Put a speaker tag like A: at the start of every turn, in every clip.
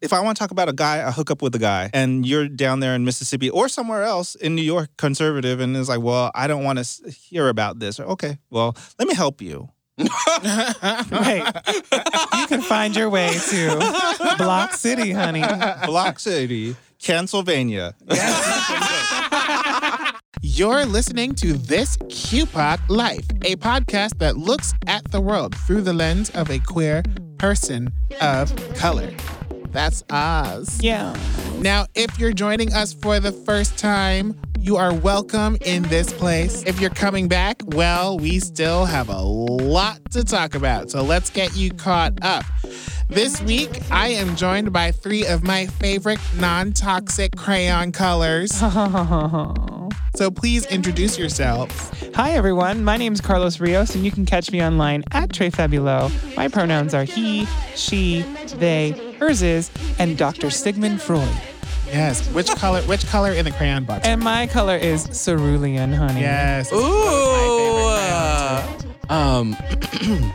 A: if I want to talk about a guy, I hook up with a guy, and you're down there in Mississippi or somewhere else in New York, conservative, and it's like, well, I don't want to hear about this. Or, Okay, well, let me help you.
B: Right. you can find your way to Block City, honey.
A: Block City, Pennsylvania. Yes.
C: You're listening to This QPOC Life, a podcast that looks at the world through the lens of a queer person of color. That's Oz.
B: Yeah.
C: Now, if you're joining us for the first time, you are welcome in this place. If you're coming back, well, we still have a lot to talk about. So let's get you caught up. This week, I am joined by three of my favorite non toxic crayon colors. So please introduce yourselves.
B: Hi, everyone. My name is Carlos Rios, and you can catch me online at Trey Fabulo. My pronouns are he, she, they, hers is, and Dr. Sigmund Freud.
C: Yes. Which color? Which color in the crayon box?
B: And my color is cerulean, honey.
C: yes.
D: Ooh. Um,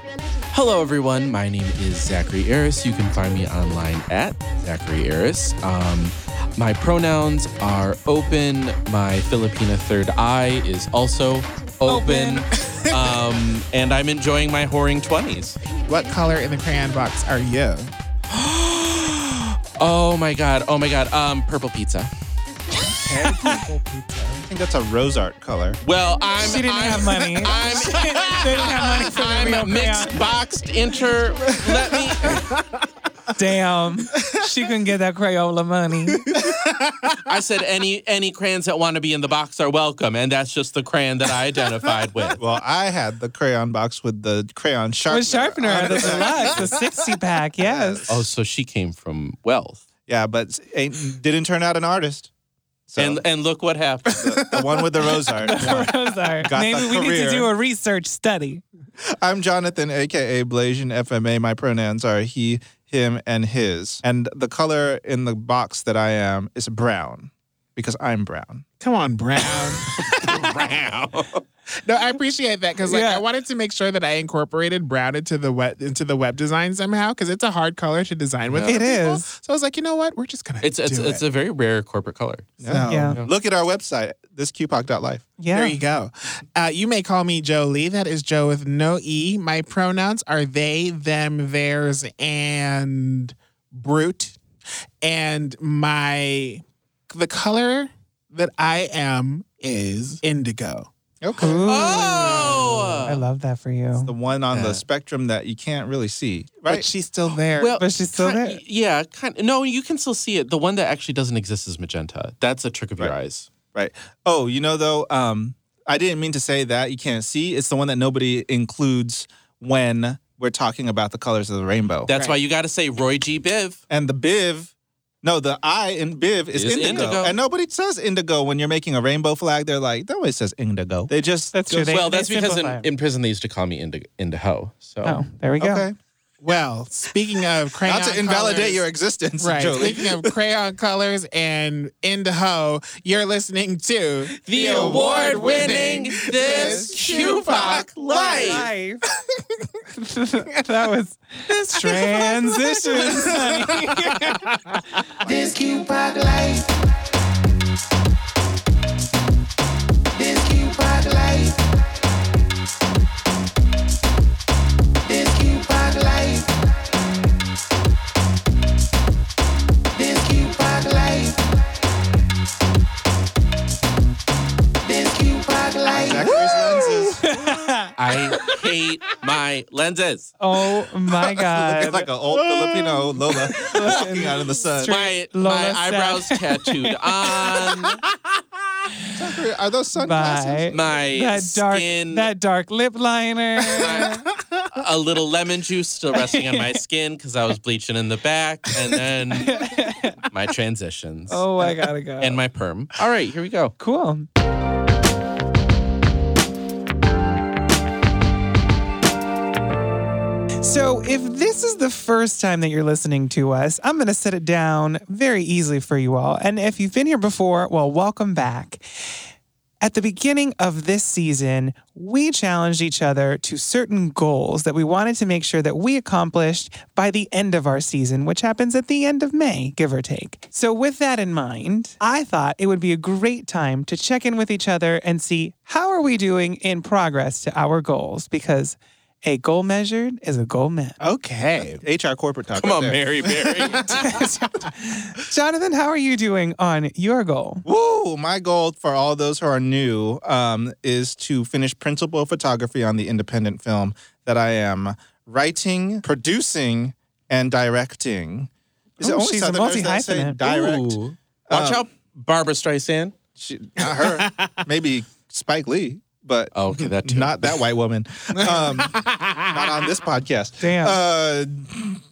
D: hello, everyone. My name is Zachary Aris. You can find me online at Zachary Aris. Um, my pronouns are open. My Filipina third eye is also open. um, and I'm enjoying my whoring 20s.
C: What color in the crayon box are you?
D: Oh my God. Oh my God. Um, purple pizza. purple pizza.
A: I think that's a rose art color.
D: Well, I'm.
B: She didn't
D: I'm,
B: have money.
D: I'm,
B: they didn't have money for the real
D: I'm mixed
B: crayon.
D: boxed inter. Let me.
B: Damn. She couldn't get that Crayola money.
D: I said any any crayons that want to be in the box are welcome, and that's just the crayon that I identified with.
A: Well, I had the crayon box with the crayon sharpener.
B: With sharpener, the deluxe, the 60 pack, yes.
D: Oh, so she came from wealth,
A: Yeah, but ain't, didn't turn out an artist. So
D: and and look what happened.
A: the one with the rose art. won.
B: Rose art.
A: Got
B: Maybe
A: the
B: we need to do a research study.
A: I'm Jonathan, aka Blasian FMA. My pronouns are he, him, and his. And the color in the box that I am is brown because I'm brown.
C: Come on, Brown.
D: Brown.
C: no, I appreciate that because like
B: Yeah.
C: I wanted to make sure that I incorporated brown into the web into the web design somehow because it's a hard color to design with.
B: It
C: for people.
B: is.
C: So I was like, you know what? We're just gonna.
D: It's it's
C: do
D: it's
C: it.
D: a very rare corporate color.
C: So,
B: Yeah.
A: Look at our website, thisqpoc.life.
B: Yeah.
C: There you go. Uh, you may call me Joe Lee. That is Joe with no E. My pronouns are they, them, theirs, and brute. And my the color that I am is indigo.
A: Okay.
D: Oh,
B: I love that for you.
A: The one on
D: Yeah.
A: the spectrum that you can't really see.
C: But
A: Right?
C: she's still there.
D: well,
B: But she's still
D: ki-
B: there.
D: Yeah, kind. No, you can still see it. The one that actually doesn't exist is magenta. That's a trick of your
A: Right.
D: eyes.
A: Right. Oh, you know though, um, I didn't mean to say that you can't see. It's the one that nobody includes when we're talking about the colors of the rainbow.
D: That's
C: Right.
D: why you got to say Roy G. Biv.
A: and the biv, no, the I in biv is,
D: Is
A: indigo.
D: indigo.
A: And nobody says indigo when you're making a rainbow flag. They're like, nobody says indigo. They just
B: That's
A: go-
B: true. They-
D: well, that's
B: they
D: because in, in prison they used to call me Indigo, Indigo. So
B: Oh, there we go.
A: Okay.
C: Well, speaking of crayon
A: Not to invalidate
C: colors-
A: your existence,
C: Right.
A: Jolie.
C: Speaking of crayon colors and indigo, you're listening to
D: the award-winning This QPOC Life.
B: that was transitions, honey.
E: This QPOC life.
D: I hate my lenses.
B: Oh my
A: Looking
B: God.
A: like an old Filipino Lola walking out in the sun.
D: My
B: Lola
D: my
B: said.
D: eyebrows tattooed on.
A: Zachary, are those
B: Bye.
A: sunglasses?
D: My
B: That dark,
D: skin.
B: that dark lip liner.
D: my- a little lemon juice still resting on my skin because I was bleaching in the back, and then my transitions
B: oh, I gotta go.
D: and my perm. All right, here we go.
B: cool. So, if this is the first time that you're listening to us, I'm going to set it down very easily for you all. And if you've been here before, well, welcome back. At the beginning of this season, we challenged each other to certain goals that we wanted to make sure that we accomplished by the end of our season, which happens at the end of May, give or take. So, with that in mind, I thought it would be a great time to check in with each other and see how are we doing in progress to our goals because a goal measured is a goal met.
C: Okay.
A: HR corporate talk.
D: Come
A: right
D: on,
A: there.
D: Mary Berry.
B: Jonathan, how are you doing on your goal?
A: Woo! My goal for all those who are new um, is to finish principal photography on the independent film that I am writing, producing, and directing. Is
B: Ooh,
A: it only
B: she's a
A: that say
B: multi-hyphenate.
A: direct?
D: Ooh. Watch
A: Um,
D: out, Barbra Streisand.
A: She, not her. Maybe Spike Lee, but
D: Oh, okay, that too.
A: not that white woman. Um, not on this podcast.
B: Damn.
A: Uh,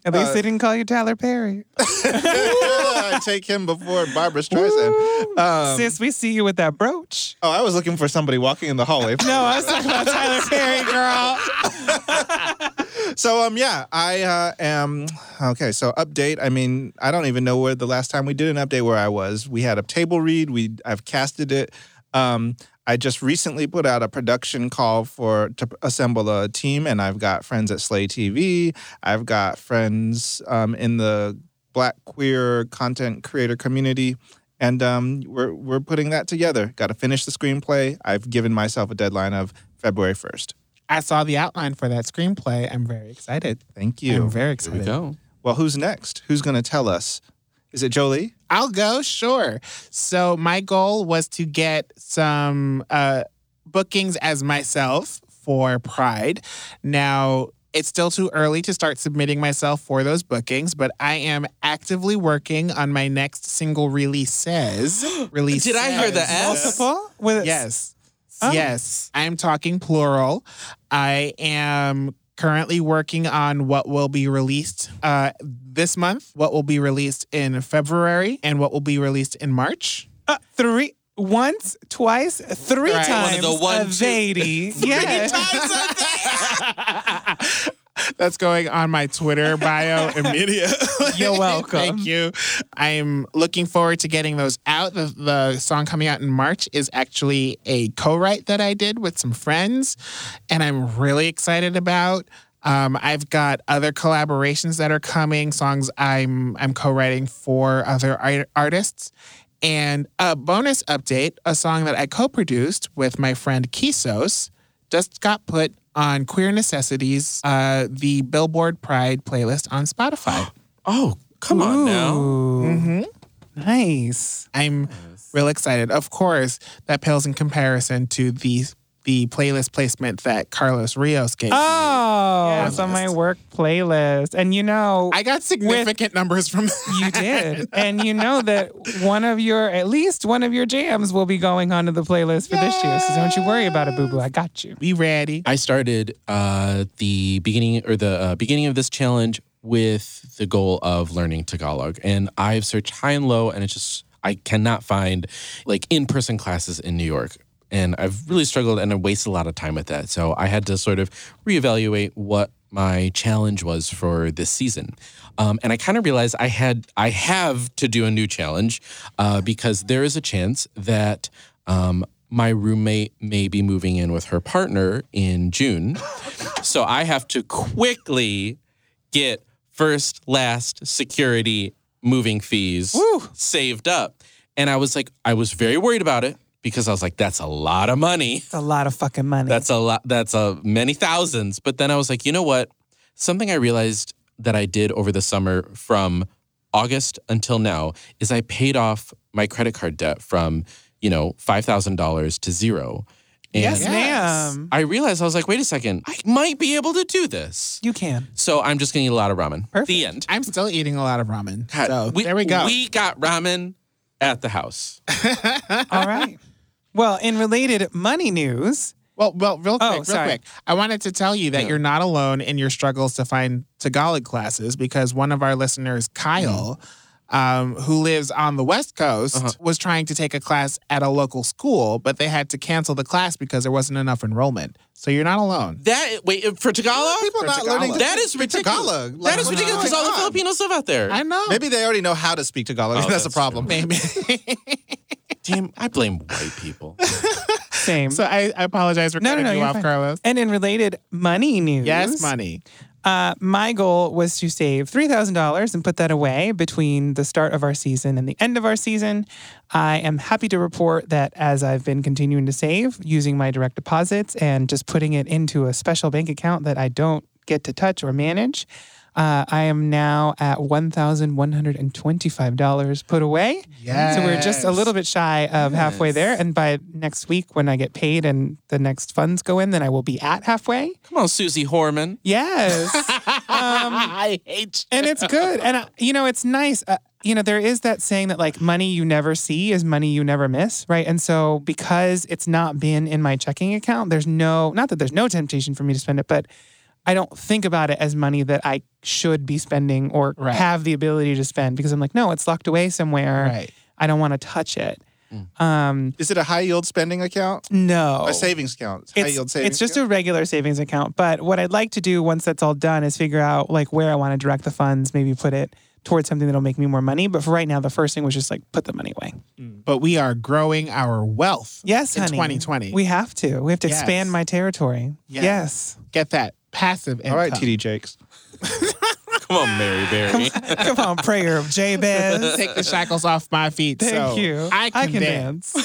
B: At least
A: Uh,
B: they didn't call you Tyler Perry.
A: I take him before Barbra Streisand. Um,
B: Sis, we see you with that brooch.
A: oh, I was looking for somebody walking in the hallway.
B: No, I was talking about Tyler Perry, girl.
A: So um yeah, I uh, am okay. So update. I mean, I don't even know where the last time we did an update where I was. We had a table read. We I've casted it. Um, I just recently put out a production call for to assemble a team, and I've got friends at Slay TV. I've got friends um, in the Black queer content creator community. And um, we're we're putting that together. Got to finish the screenplay. I've given myself a deadline of February first.
C: I saw the outline for that screenplay. I'm very excited.
A: Thank you.
C: I'm very
D: Here
C: excited.
D: we go.
A: Well, who's next? Who's going to tell us? Is it Jolie?
C: I'll go, sure. So my goal was to get some uh, bookings as myself for Pride. Now it's still too early to start submitting myself for those bookings, but I am actively working on my next single releases. Release.
D: Did I hear the S?
B: Multiple? With
C: Yes.
B: Oh.
C: Yes. I'm talking plural. I am currently working on what will be released uh, this month, what will be released in February, and what will be released in March.
B: uh, three. Once, twice, three
C: Right.
B: times.
D: One of the one,
B: a
D: two-
B: lady. Yeah.
C: That's going on my Twitter bio immediately.
B: You're welcome.
C: Thank you. I'm looking forward to getting those out. The, the song coming out in March is actually a co write that I did with some friends, and I'm really excited about. Um, I've got other collaborations that are coming, songs I'm I'm co-writing for other art- artists, and a bonus update: a song that I co-produced with my friend Kisos just got put on Queer Necessities, uh, the Billboard Pride playlist on Spotify.
D: Oh, come on now.
B: Ooh. Nice.
C: I'm real excited. Of course, that pales in comparison to the the playlist placement that Carlos Rios gave. me.
B: Oh,
C: Yeah.
B: it's on my work playlist. And you know,
C: I got significant numbers from
B: you did. and you know that one of your, at least one of your jams will be going onto the playlist for this year. So don't you worry about it, boo boo. I got you.
C: Be ready.
D: I started uh, the beginning or the uh, beginning of this challenge with the goal of learning Tagalog, and I've searched high and low, and it's just I cannot find like in-person classes in New York. And I've really struggled and I wasted a lot of time with that. So I had to sort of reevaluate what my challenge was for this season. Um, and I kind of realized I had I have to do a new challenge uh, because there is a chance that um, my roommate may be moving in with her partner in June. so I have to quickly get first, last, security, moving fees saved up. And I was like, I was very worried about it because I was like, that's a lot of money.
B: It's a lot of fucking money.
D: That's a lot. That's a many thousands. But then I was like, you know what? Something I realized that I did over the summer from August until now is I paid off my credit card debt from you know five thousand dollars to zero. And
B: yes,
C: Yes.
B: ma'am.
D: I realized I was like, wait a second, I might be able to do this.
B: You can.
D: So I'm just gonna eat a lot of ramen.
B: Perfect.
D: The end.
C: I'm still eating a lot of ramen.
D: God,
C: so there we go.
D: We got ramen at the house.
B: All right. Well, in related money news,
C: well, well, real quick,
B: Oh,
C: real
B: sorry.
C: quick. I wanted to tell you that
D: Yeah.
C: you're not alone in your struggles to find Tagalog classes because one of our listeners, Kyle, um, who lives on the West Coast,
D: Uh-huh.
C: was trying to take a class at a local school, but they had to cancel the class because there wasn't enough enrollment. So you're not alone.
D: That wait for Tagalog.
A: People
C: For
A: not
C: Tagalog.
A: learning
D: that is ridiculous.
A: Tagalog. Like,
D: that is ridiculous because all the
A: on?
D: Filipinos live out there.
C: I know.
A: Maybe they already know how to speak Tagalog.
D: Oh,
A: that's,
D: that's
A: a problem.
C: Maybe.
D: Damn, I blame white people.
B: Same.
C: So I, I apologize for
B: No, no,
C: cutting
B: no,
C: you
B: you're
C: off,
B: fine.
C: Carlos.
B: and in related money news,
C: Yes, money.
B: Uh, my goal was to save $3,000 and put that away between the start of our season and the end of our season. I am happy to report that as I've been continuing to save using my direct deposits and just putting it into a special bank account that I don't get to touch or manage, uh, I am now at $1,125 put away.
C: Yes.
B: So we're just a little bit shy of halfway there. And by next week, when I get paid and the next funds go in, then I will be at halfway.
D: Come on, Susie Orman.
B: Yes.
C: I hate
B: and it's good. And uh, you know, it's nice. Uh, you know, there is that saying that like money you never see is money you never miss, right? And so because it's not been in my checking account, there's no not that there's no temptation for me to spend it, but I don't think about it as money that I should be spending or
C: Right.
B: have the ability to spend because I'm like, no, it's locked away somewhere.
C: Right.
B: I don't want to touch it. Um,
A: Is it a high yield spending account?
B: no.
A: A savings account? High
B: It's,
A: yield savings.
B: it's just
A: account?
B: a regular savings account. But what I'd like to do once that's all done is figure out like where I want to direct the funds, maybe put it towards something that'll make me more money. But for right now, the first thing was just like put the money away.
C: But we are growing our wealth.
B: Yes,
C: In
B: honey.
C: 2020.
B: We have to. We have to
C: Yes.
B: expand my territory.
C: Yes.
B: Yes.
C: Get that passive income.
A: All right, TD Jakes.
D: Come on, Mary Berry.
B: Come on, prayer of Jabez.
C: Take the shackles off my feet.
B: Thank
C: so
B: you.
C: I can, dance.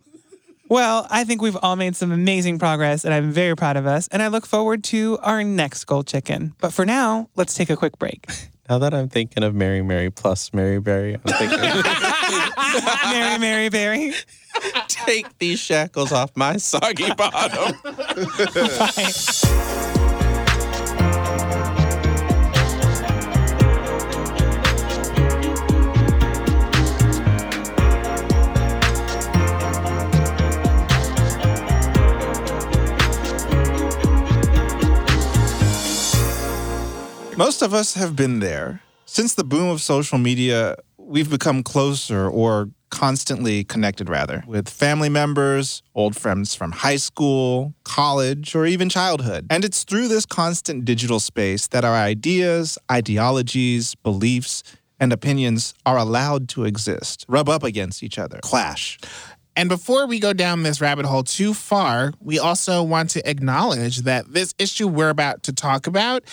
B: well, I think we've all made some amazing progress, and I'm very proud of us. And I look forward to our next gold chicken. But for now, let's take a quick break.
D: Now that I'm thinking of Mary Mary plus Mary Berry, I'm thinking,
B: Mary, Mary, Berry.
D: take these shackles off my soggy bottom.
A: Most of us have been there. Since the boom of social media, we've become closer or constantly connected, rather, with family members, old friends from high school, college, or even childhood. And it's through this constant digital space that our ideas, ideologies, beliefs, and opinions are allowed to exist, rub up against each other, clash.
C: And before we go down this rabbit hole too far, we also want to acknowledge that this issue we're about to talk about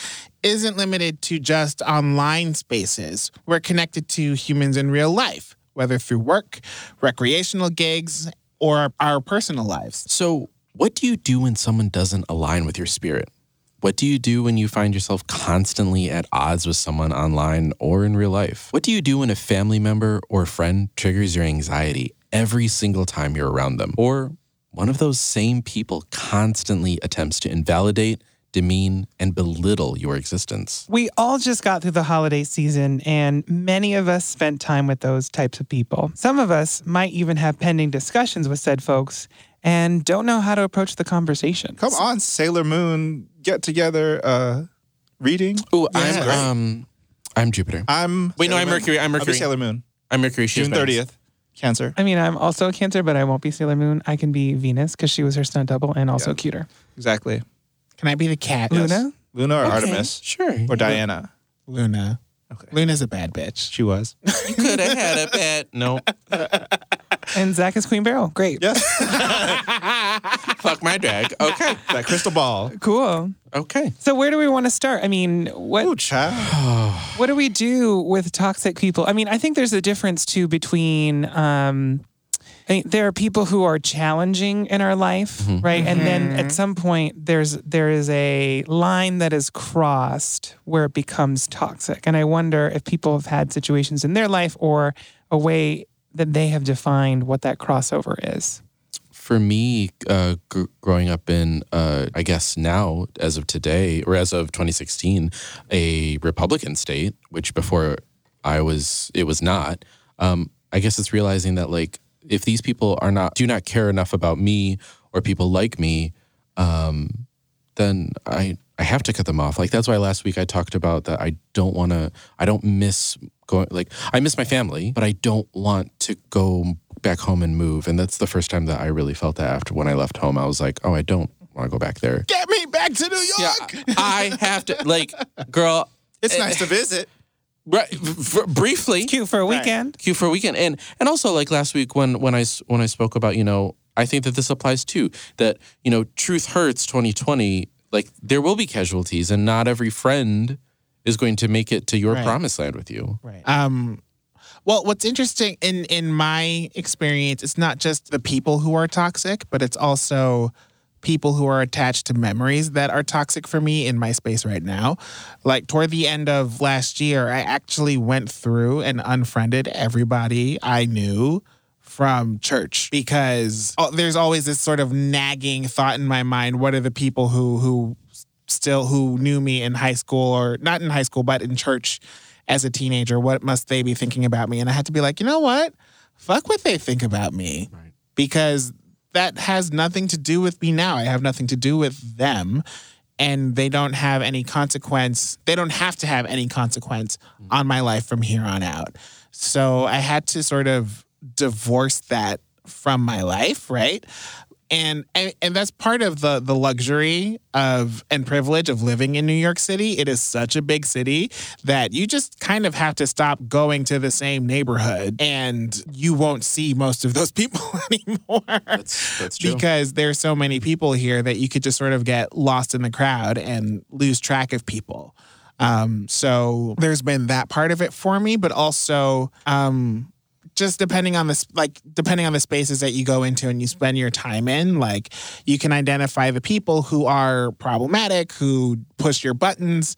C: isn't limited to just online spaces. We're connected to humans in real life, whether through work, recreational gigs, or our personal lives.
D: So, what do you do when someone doesn't align with your spirit? What do you do when you find yourself constantly at odds with someone online or in real life? What do you do when a family member or friend triggers your anxiety every single time you're around them? Or one of those same people constantly attempts to invalidate, demean, and belittle your existence?
B: We all just got through the holiday season, and many of us spent time with those types of people. Some of us might even have pending discussions with said folks and don't know how to approach the conversation.
A: Come on, Sailor Moon, get together uh, reading.
D: Oh,
A: Yeah.
D: I'm um, I'm Jupiter.
A: I'm
D: Wait, no, I'm
A: Moon.
D: Mercury. I'm
A: I'll be
D: Mercury.
A: Sailor Moon.
D: I'm Mercury. She's
A: June
D: Venus.
A: 30th. Cancer.
B: I mean, I'm also a Cancer, but I won't be Sailor Moon. I can be Venus because she was her stunt double and also
A: Yeah.
B: cuter.
A: Exactly.
C: Can I be the cat?
B: Luna?
A: Luna or
D: Okay,
A: Artemis
D: Sure.
A: or Diana.
C: Luna.
A: Okay.
C: Luna's a bad bitch.
A: She was.
D: You could have had a bet. No.
B: And Zach is Queen Beryl. Great.
A: Yes.
D: Fuck my drag. Okay.
A: that crystal ball.
B: Cool.
D: Okay.
B: So where do we want to start? I mean, what
A: Ooh, child.
B: what do we do with toxic people? I mean, I think there's a difference too between um I mean, there are people who are challenging in our life, right? And then at some point there's there is a line that is crossed where it becomes toxic. And I wonder if people have had situations in their life or a way that they have defined what that crossover is.
D: For me, uh, gr- growing up in, uh, I guess now, as of today, or as of 2016, a Republican state, which before I was, it was not. Um, I guess it's realizing that like if these people are not do not care enough about me or people like me, um, then I I have to cut them off. Like that's why last week I talked about that I don't want to I don't miss going like I miss my family, but I don't want to go back home and move. And that's the first time that I really felt that after when I left home. I was like, "Oh, I don't want to go back there."
C: Get me back to New
D: Yeah,
C: York.
D: I have to like girl
A: It's eh, nice to visit.
D: right, f- briefly
B: Cute for a weekend.
D: cute for a weekend and and also like last week when when I s- when I spoke about you know I think that this applies too. That, you know, truth hurts 2020, like there will be casualties and not every friend is going to make it to your
C: Right.
D: promised land with you.
C: Right. Um, well, what's interesting in in my experience, it's not just the people who are toxic, but it's also people who are attached to memories that are toxic for me in my space right now. Like toward the end of last year, I actually went through and unfriended everybody I knew from church because oh, there's always this sort of nagging thought in my mind what are the people who who still who knew me in high school or not in high school but in church as a teenager what must they be thinking about me? And i had to be like you know what? Fuck what they think about me.
D: Right.
C: because that has nothing to do with me now. I have nothing to do with them. And they don't have any consequence. They don't have to have any consequence mm. on my life from here on out. So i had to sort of divorce that from my life right and, and and that's part of the the luxury of and privilege of living in New York City. It is such a big city that you just kind of have to stop going to the same neighborhood, and you won't see most of those people anymore.
D: That's, that's true.
C: because there's so many people here that you could just sort of get lost in the crowd and lose track of people. Um, so there's been that part of it for me, but also um, just depending on the like depending on the spaces that you go into and you spend your time in, like you can identify the people who are problematic, who push your buttons,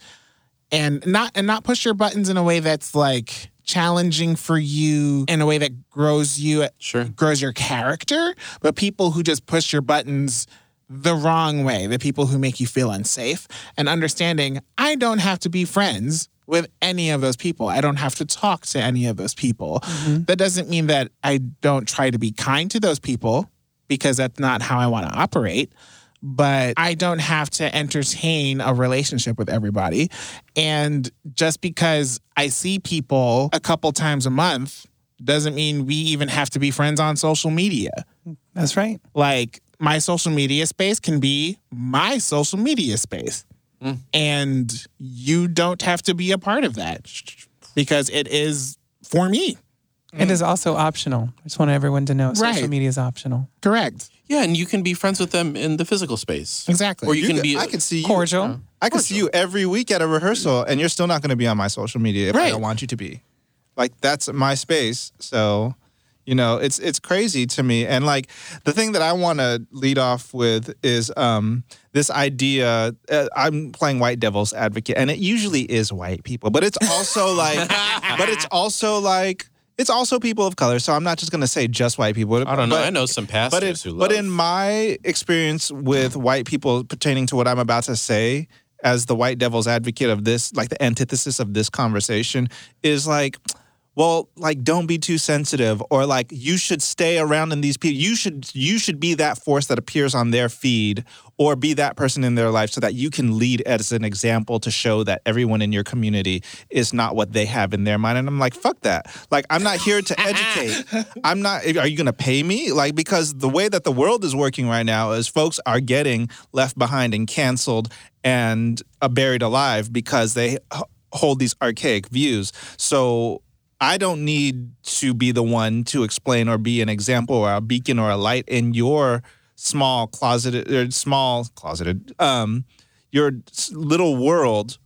C: and not and not push your buttons in a way that's like challenging for you in a way that grows you
D: Sure.
C: grows your character, but people who just push your buttons the wrong way, the people who make you feel unsafe, and understanding I don't have to be friends with any of those people. I don't have to talk to any of those people. Mm-hmm. That doesn't mean that I don't try to be kind to those people because that's not how I want to operate. But I don't have to entertain a relationship with everybody. And just because I see people a couple times a month doesn't mean we even have to be friends on social media.
B: That's right.
C: Like my social media space can be my social media space. And you don't have to be a part of that because it is for me.
B: It is also optional. I just want everyone to know social media is optional.
C: Correct.
D: Yeah, and you can be friends with them in the physical space.
C: Exactly.
D: Or you, can
A: could-
D: be
A: I can see you.
B: Cordial.
A: I could see you every week at a rehearsal, and you're still not going to be on my social media if I don't want you to be. Like that's my space. So, you know, it's it's crazy to me. And like the thing that I want to lead off with is um, this idea. Uh, I'm playing white devil's advocate, and it usually is white people, but it's also like, but it's also like. It's also people of color, so I'm not just gonna say just white people.
D: I don't know.
A: but-
D: I know some
A: but
D: pastors
A: it,
D: who
A: but in my experience with white people pertaining to what I'm about to say, as the white devil's advocate of this, like the antithesis of this conversation, is like, well, like don't be too sensitive, or like you should stay around in these people. You should you should be that force that appears on their feed, or be that person in their life, so that you can lead as an example to show that everyone in your community is not what they have in their mind. And I'm like, fuck that. Like I'm not here to educate. I'm not. Are you going to pay me? Like because the way that the world is working right now is folks are getting left behind and canceled and uh, buried alive because they hold these archaic views. So I don't need to be the one to explain or be an example or a beacon or a light in your small closeted or small closeted um your little world.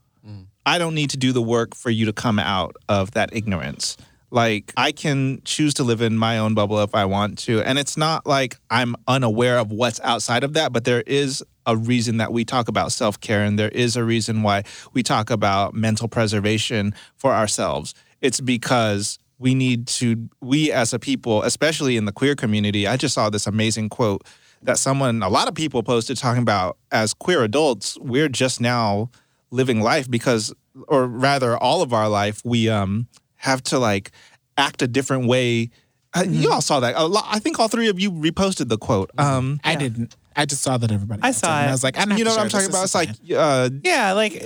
A: I don't need to do the work for you to come out of that ignorance. Like I can choose to live in my own bubble if I want to, and it's not like I'm unaware of what's outside of that, but there is a reason that we talk about self-care and there is a reason why we talk about mental preservation for ourselves. It's because we need to we as a people, especially in the queer community, I just saw this amazing quote that someone a lot of people posted talking about as queer adults, we're just now living life because or rather all of our life we um have to like act a different way. Uh, you all saw that. A lot, i think all three of you reposted the quote. Um
C: I didn't. I just saw that everybody.
B: I saw it.
C: I was like, I
A: you know what i'm talking about it's like uh
B: Yeah, like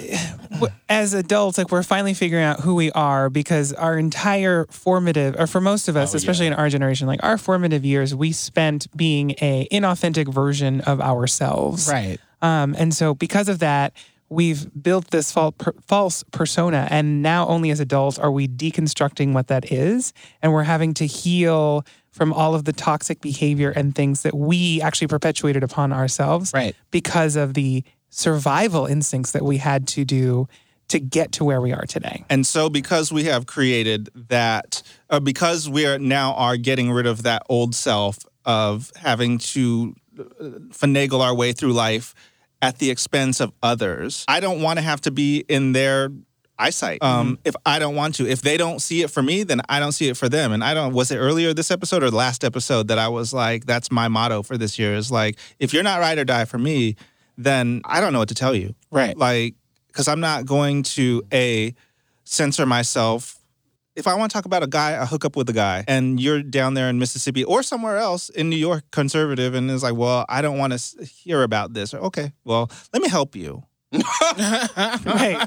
B: as adults, like we're finally figuring out who we are because our entire formative, or for most of us, especially in our generation, like our formative years, we spent being a inauthentic version of ourselves.
C: right.
B: Um, and so because of that, we've built this false persona, and now only as adults are we deconstructing what that is, and we're having to heal from all of the toxic behavior and things that we actually perpetuated upon ourselves
C: Right.
B: because of the survival instincts that we had to do to get to where we are today.
A: And so, because we have created that, uh, because we are now are getting rid of that old self of having to uh, finagle our way through life at the expense of others, I don't want to have to be in their eyesight. Um, if I don't want to, if they don't see it for me, then I don't see it for them. And I don't. Was it earlier this episode or the last episode that I was like, that's my motto for this year is like, if you're not ride or die for me, then I don't know what to tell you.
C: Right.
A: Like, because I'm not going to a censor myself. If I want to talk about a guy, I hook up with a guy, and you're down there in Mississippi or somewhere else in New York, conservative, and is like, well, I don't want to hear about this. Or, Okay, well, let me help you.
B: Right.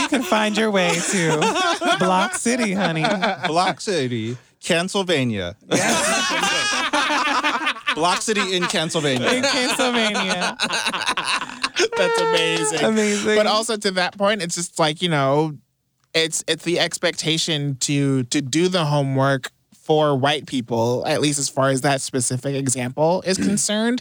B: you can find your way to Block City, honey.
A: Block City, Pennsylvania. Block City in Pennsylvania.
B: In Pennsylvania.
C: That's amazing.
B: Amazing.
C: But also to that point, it's just like, you know, it's it's the expectation to to do the homework for white people, at least as far as that specific example is concerned.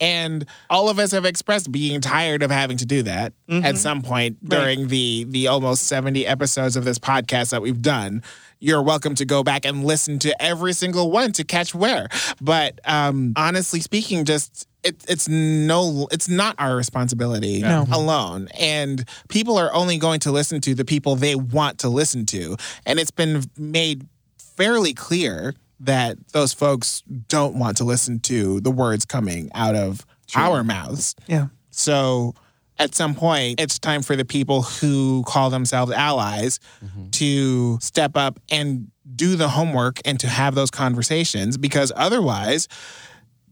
C: And all of us have expressed being tired of having to do that at some point during the the almost 70 episodes of this podcast that we've done. You're welcome to go back and listen to every single one to catch where. But um, honestly speaking, just it, it's no, it's not our responsibility
B: No.
C: alone. And people are only going to listen to the people they want to listen to. And it's been made fairly clear that those folks don't want to listen to the words coming out of our mouths.
B: Yeah.
C: So at some point, it's time for the people who call themselves allies mm-hmm. to step up and do the homework and to have those conversations because otherwise,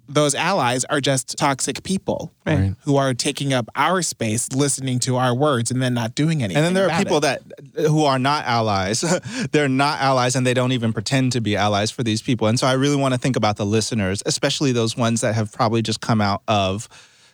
C: those allies are just toxic people
B: Right.
C: who are taking up our space, listening to our words, and then not doing anything.
A: And then there are people
C: it.
A: that who are not allies. They're not allies and they don't even pretend to be allies for these people. And so I really want to think about the listeners, especially those ones that have probably just come out of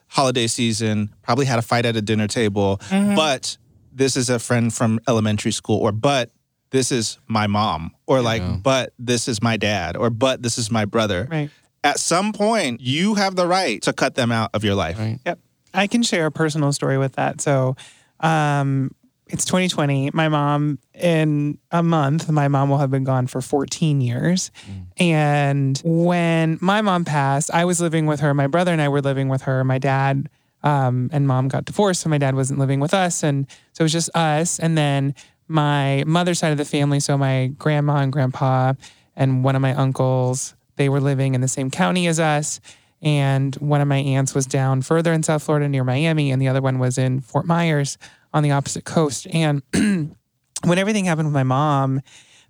A: holiday season, probably had a fight at a dinner table,
C: Mm-hmm.
A: but this is a friend from elementary school or but this is my mom or like but this is my dad or but this is my brother.
B: Right.
A: At some point, you have the right to cut them out of your life.
D: Right.
B: Yep. I can share a personal story with that. So, um, it's 2020. My mom, in a month, my mom will have been gone for 14 years. And when my mom passed, I was living with her. My brother and I were living with her. My dad um, and mom got divorced, so my dad wasn't living with us. And so it was just us. And then my mother's side of the family, so my grandma and grandpa and one of my uncles, they were living in the same county as us. And one of my aunts was down further in South Florida near Miami, and the other one was in Fort Myers on the opposite coast. And when everything happened with my mom,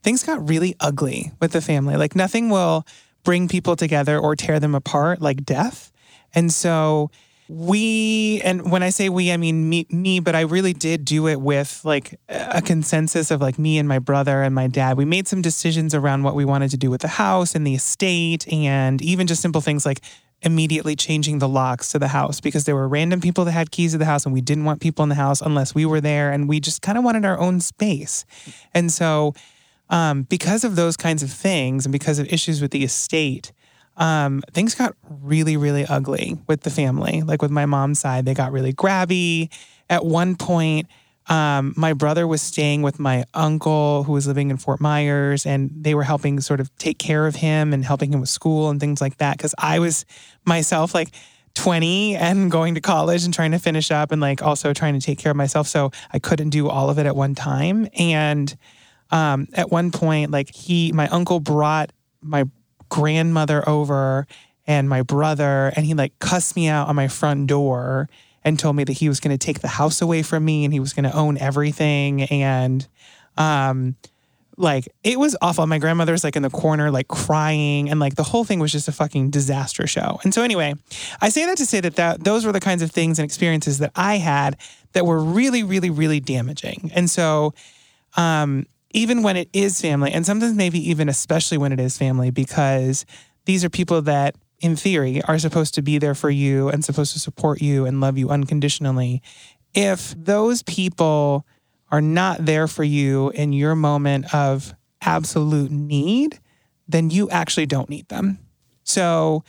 B: things got really ugly with the family. Like nothing will bring people together or tear them apart like death. And so we, and when I say we, I mean me, me, but I really did do it with like a consensus of like me and my brother and my dad. We made some decisions around what we wanted to do with the house and the estate, and even just simple things like immediately changing the locks to the house because there were random people that had keys to the house and we didn't want people in the house unless we were there and we just kind of wanted our own space. And so um, because of those kinds of things and because of issues with the estate, um, things got really, really ugly with the family. Like with my mom's side, they got really grabby. At one point, um, my brother was staying with my uncle who was living in Fort Myers, and they were helping sort of take care of him and helping him with school and things like that. Because I was myself like 20 and going to college and trying to finish up and like also trying to take care of myself. So I couldn't do all of it at one time. And um, at one point, like he, my uncle brought my grandmother over and my brother, and he like cussed me out on my front door and told me that he was going to take the house away from me and he was going to own everything. And, um, like it was awful. My grandmother's like in the corner, like crying, and like the whole thing was just a fucking disaster show. And so, anyway, I say that to say that, that those were the kinds of things and experiences that I had that were really, really, really damaging. And so, um, even when it is family, and sometimes maybe even especially when it is family, because these are people that, in theory, are supposed to be there for you and supposed to support you and love you unconditionally. If those people are not there for you in your moment of absolute need, then you actually don't need them. So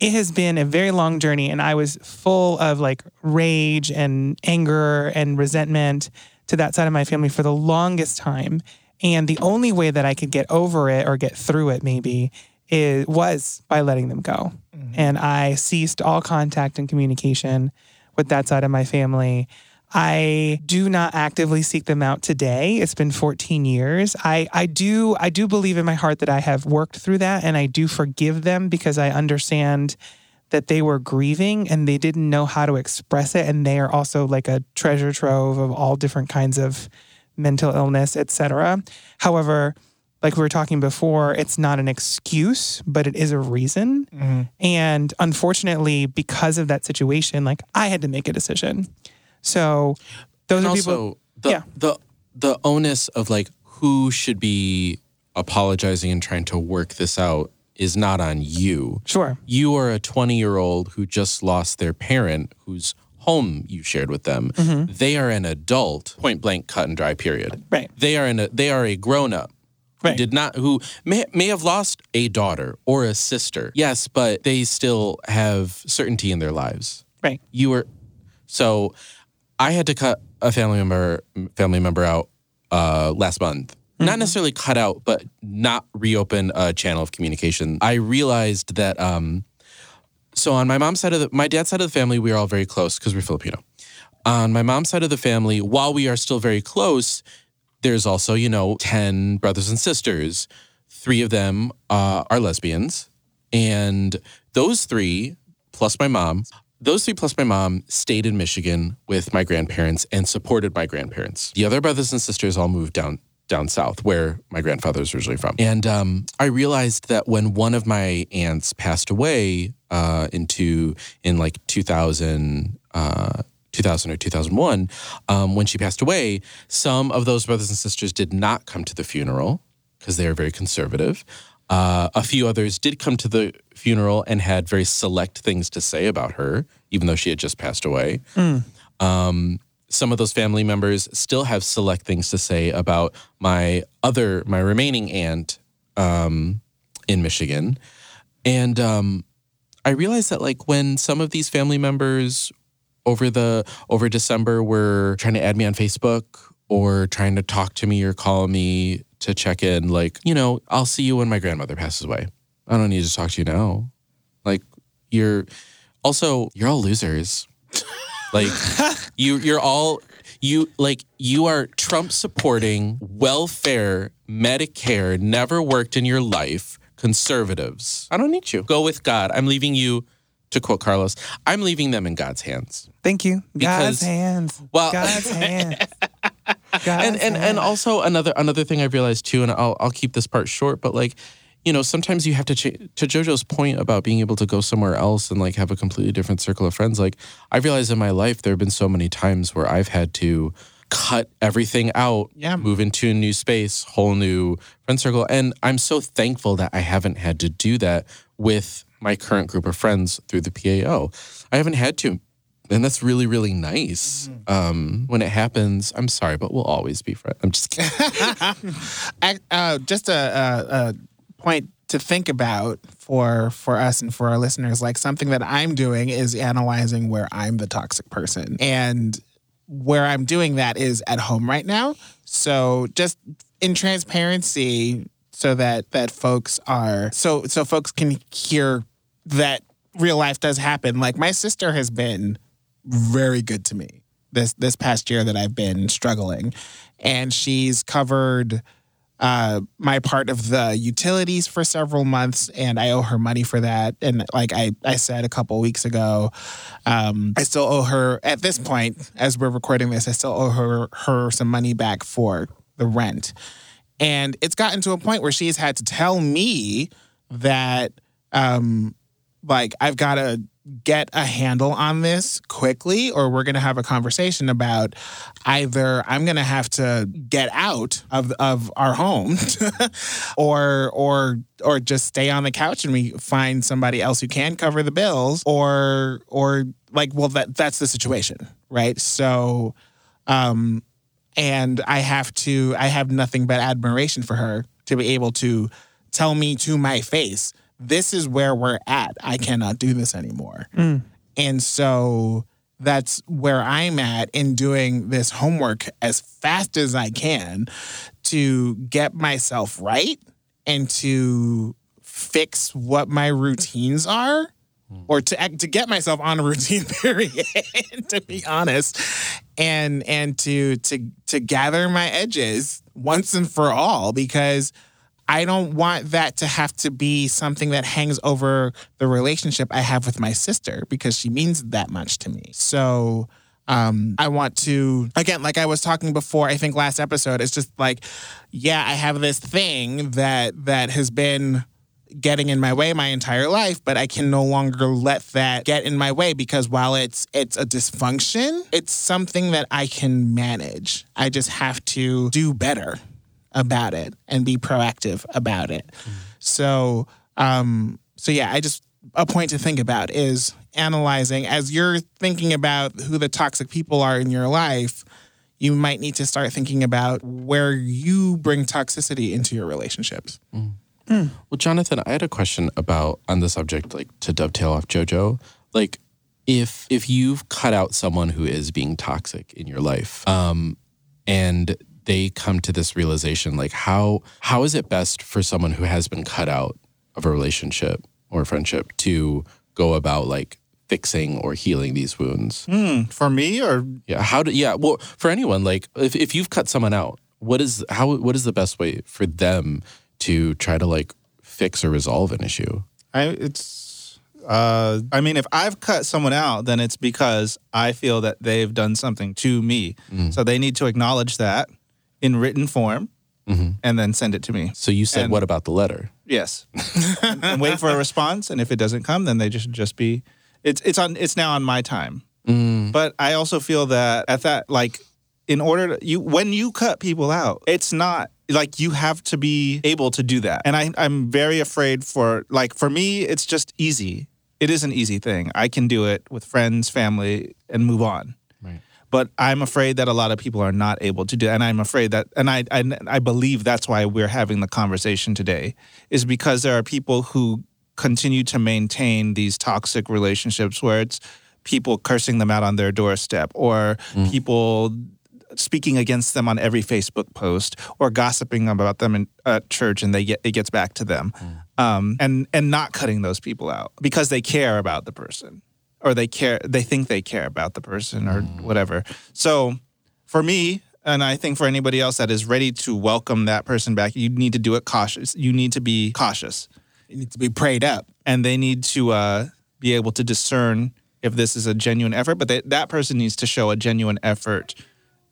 B: it has been a very long journey and I was full of like rage and anger and resentment to that side of my family for the longest time. And the only way that I could get over it or get through it maybe it was by letting them go. Mm-hmm. And I ceased all contact and communication with that side of my family. I do not actively seek them out today. It's been 14 years. I, I do I do believe in my heart that I have worked through that and I do forgive them because I understand that they were grieving and they didn't know how to express it and they are also like a treasure trove of all different kinds of mental illness, etc. However, like we were talking before, it's not an excuse, but it is a reason. Mm-hmm. And unfortunately, because of that situation, like I had to make a decision. So those
D: And
B: are
D: also
B: people.
D: the
B: yeah.
D: the the onus of like who should be apologizing and trying to work this out is not on you.
B: Sure.
D: You are a 20 year old who just lost their parent whose home you shared with them.
B: Mm-hmm.
D: They are an adult, point blank, cut and dry, period.
B: Right.
D: They are an they are a grown up. Who
B: Right.
D: did not who may may have lost a daughter or a sister. Yes, but they still have certainty in their lives.
B: Right.
D: You were so I had to cut a family member family member out uh, last month. Not necessarily cut out, but not reopen a channel of communication. I realized that. Um, so on my mom's side of the, my dad's side of the family, we are all very close because we're Filipino. On my mom's side of the family, while we are still very close, there's also you know ten brothers and sisters. Three of them uh, are lesbians, and those three plus my mom those three plus my mom stayed in Michigan with my grandparents and supported my grandparents. The other brothers and sisters all moved down down south, where my grandfather is originally from. And um, I realized that when one of my aunts passed away uh, into in like 2000. Uh, 2000 or 2001, um, when she passed away, some of those brothers and sisters did not come to the funeral because they are very conservative. Uh, a few others did come to the funeral and had very select things to say about her, even though she had just passed away. Um, some of those family members still have select things to say about my other, my remaining aunt um, in Michigan. And um, I realized that, like, when some of these family members over the over December were trying to add me on Facebook or trying to talk to me or call me to check in, like, you know, I'll see you when my grandmother passes away. I don't need to talk to you now. Like, you're also you're all losers. like, you you're all you like you are Trump supporting welfare, Medicare, never worked in your life, conservatives. I don't need you. Go with God. I'm leaving you to quote Carlos, I'm leaving them in God's hands.
B: Thank you.
D: Because-
B: God's hands.
D: well-
B: God's hands. God's
D: and and and also another another thing I've realized too, and I'll I'll keep this part short, but like, you know, sometimes you have to to JoJo's point about being able to go somewhere else and like have a completely different circle of friends. Like, I realized in my life there have been so many times where I've had to cut everything out,
C: Yeah.
D: move into a new space, whole new friend circle, and I'm so thankful that I haven't had to do that with my current group of friends through the PAO. I haven't had to. And that's really, really nice. Um, when it happens, I'm sorry, but we'll always be friends. I'm just kidding.
C: Uh, just a, a, a point to think about for for us and for our listeners like something that i'm doing is analyzing where i'm the toxic person. And where i'm doing that is at home right now. So just in transparency so that that folks are so so folks can hear that real life does happen. Like my sister has been very good to me this this past year that I've been struggling, and she's covered uh, my part of the utilities for several months, and I owe her money for that. And like I I said a couple weeks ago, um, I still owe her at this point as we're recording this. I still owe her her some money back for the rent, and it's gotten to a point where she's had to tell me that um, like I've got to get a handle on this quickly or we're going to have a conversation about either I'm going to have to get out of of our home or or or just stay on the couch and we find somebody else who can cover the bills or or like well that that's the situation right? So um and I have to I have nothing but admiration for her to be able to tell me to my face, this is where we're at. I cannot do this anymore. Mm. And so that's where I'm at in doing this homework as fast as I can to get myself right and to fix what my routines are hmm. or to act, to get myself on a routine period to be honest and and to to to gather my edges once and for all because I don't want that to have to be something that hangs over the relationship I have with my sister because she means that much to me. So um, I want to again, like I was talking before, I think last episode, it's just like, yeah, I have this thing that that has been getting in my way my entire life, but I can no longer let that get in my way because while it's it's a dysfunction, it's something that I can manage. I just have to do better about it and be proactive about it. So um so yeah, I just a point to think about is analyzing as you're thinking about who the toxic people are in your life, you might need to start thinking about where you bring toxicity into your relationships.
D: Well, Jonathan, I had a question about on the subject, like to dovetail off JoJo. Like, if if you've cut out someone who is being toxic in your life, um, and they come to this realization, like how how is it best for someone who has been cut out of a relationship or friendship to go about like fixing or healing these wounds?
A: Hmm, for me, or
D: Yeah. How do yeah, well, for anyone, like if, if you've cut someone out, what is how what is the best way for them to try to like fix or resolve an issue?
A: I, it's. Uh, I mean, if I've cut someone out, then it's because I feel that they've done something to me. So they need to acknowledge that in written form, mm-hmm. and then send it to me.
D: So you said
A: And-
D: what about the letter?
A: Yes, and wait for a response. And if it doesn't come, then they just just be. It's it's on. It's now on my time. Mm. But I also feel that at that like, in order to, you when you cut people out, it's not like you have to be able to do that. And I I'm very afraid for like for me, it's just easy. It is an easy thing. I can do it with friends, family, and move on. But I'm afraid that a lot of people are not able to do, and I'm afraid that, and I, I, I believe that's why we're having the conversation today, is because there are people who continue to maintain these toxic relationships where it's people cursing them out on their doorstep or people speaking against them on every Facebook post or gossiping about them in at church and they get it gets back to them, um, and and not cutting those people out because they care about the person or they care they think they care about the person or whatever. So for me and I think for anybody else that is ready to welcome that person back, you need to do it cautious. You need to be cautious
C: You need to be prayed up.
A: and they need to uh, be able to discern if this is a genuine effort. But they, that person needs to show a genuine effort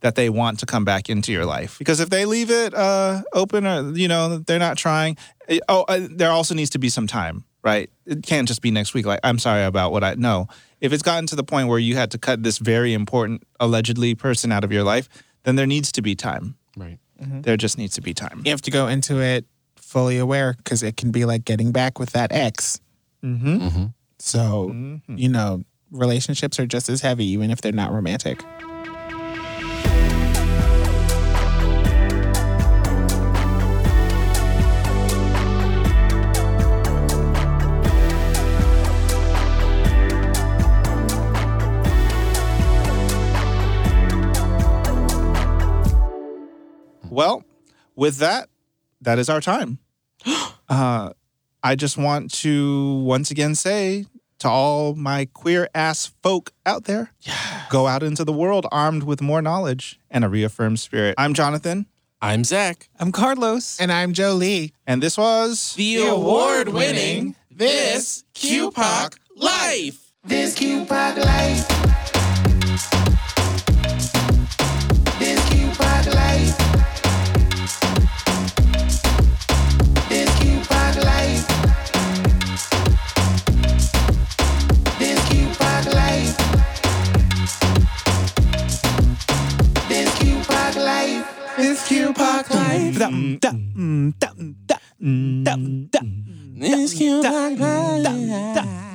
A: that they want to come back into your life. Because if they leave it uh, open or you know they're not trying, eh, oh, uh, there also needs to be some time, right? It can't just be next week. Like I'm sorry about what I know. If it's gotten to the point where you had to cut this very important allegedly person out of your life, then there needs to be time.
D: Right.
A: There just needs to be time.
C: You have to go into it fully aware because it can be like getting back with that ex.
A: Mm-hmm.
C: So, you know, relationships are just as heavy, even if they're not romantic.
A: With that, that is our time. uh, I just want to once again say to all my queer ass folk out there go out into the world armed with more knowledge and a reaffirmed spirit. I'm Jonathan,
D: I'm Zach.
B: I'm Carlos.
C: And I'm Jolie.
A: and this was
D: The award-winning This QPOC Life.
E: This Q-Pop life. This Q-Pop life.
D: QPOC
B: da,
D: Life.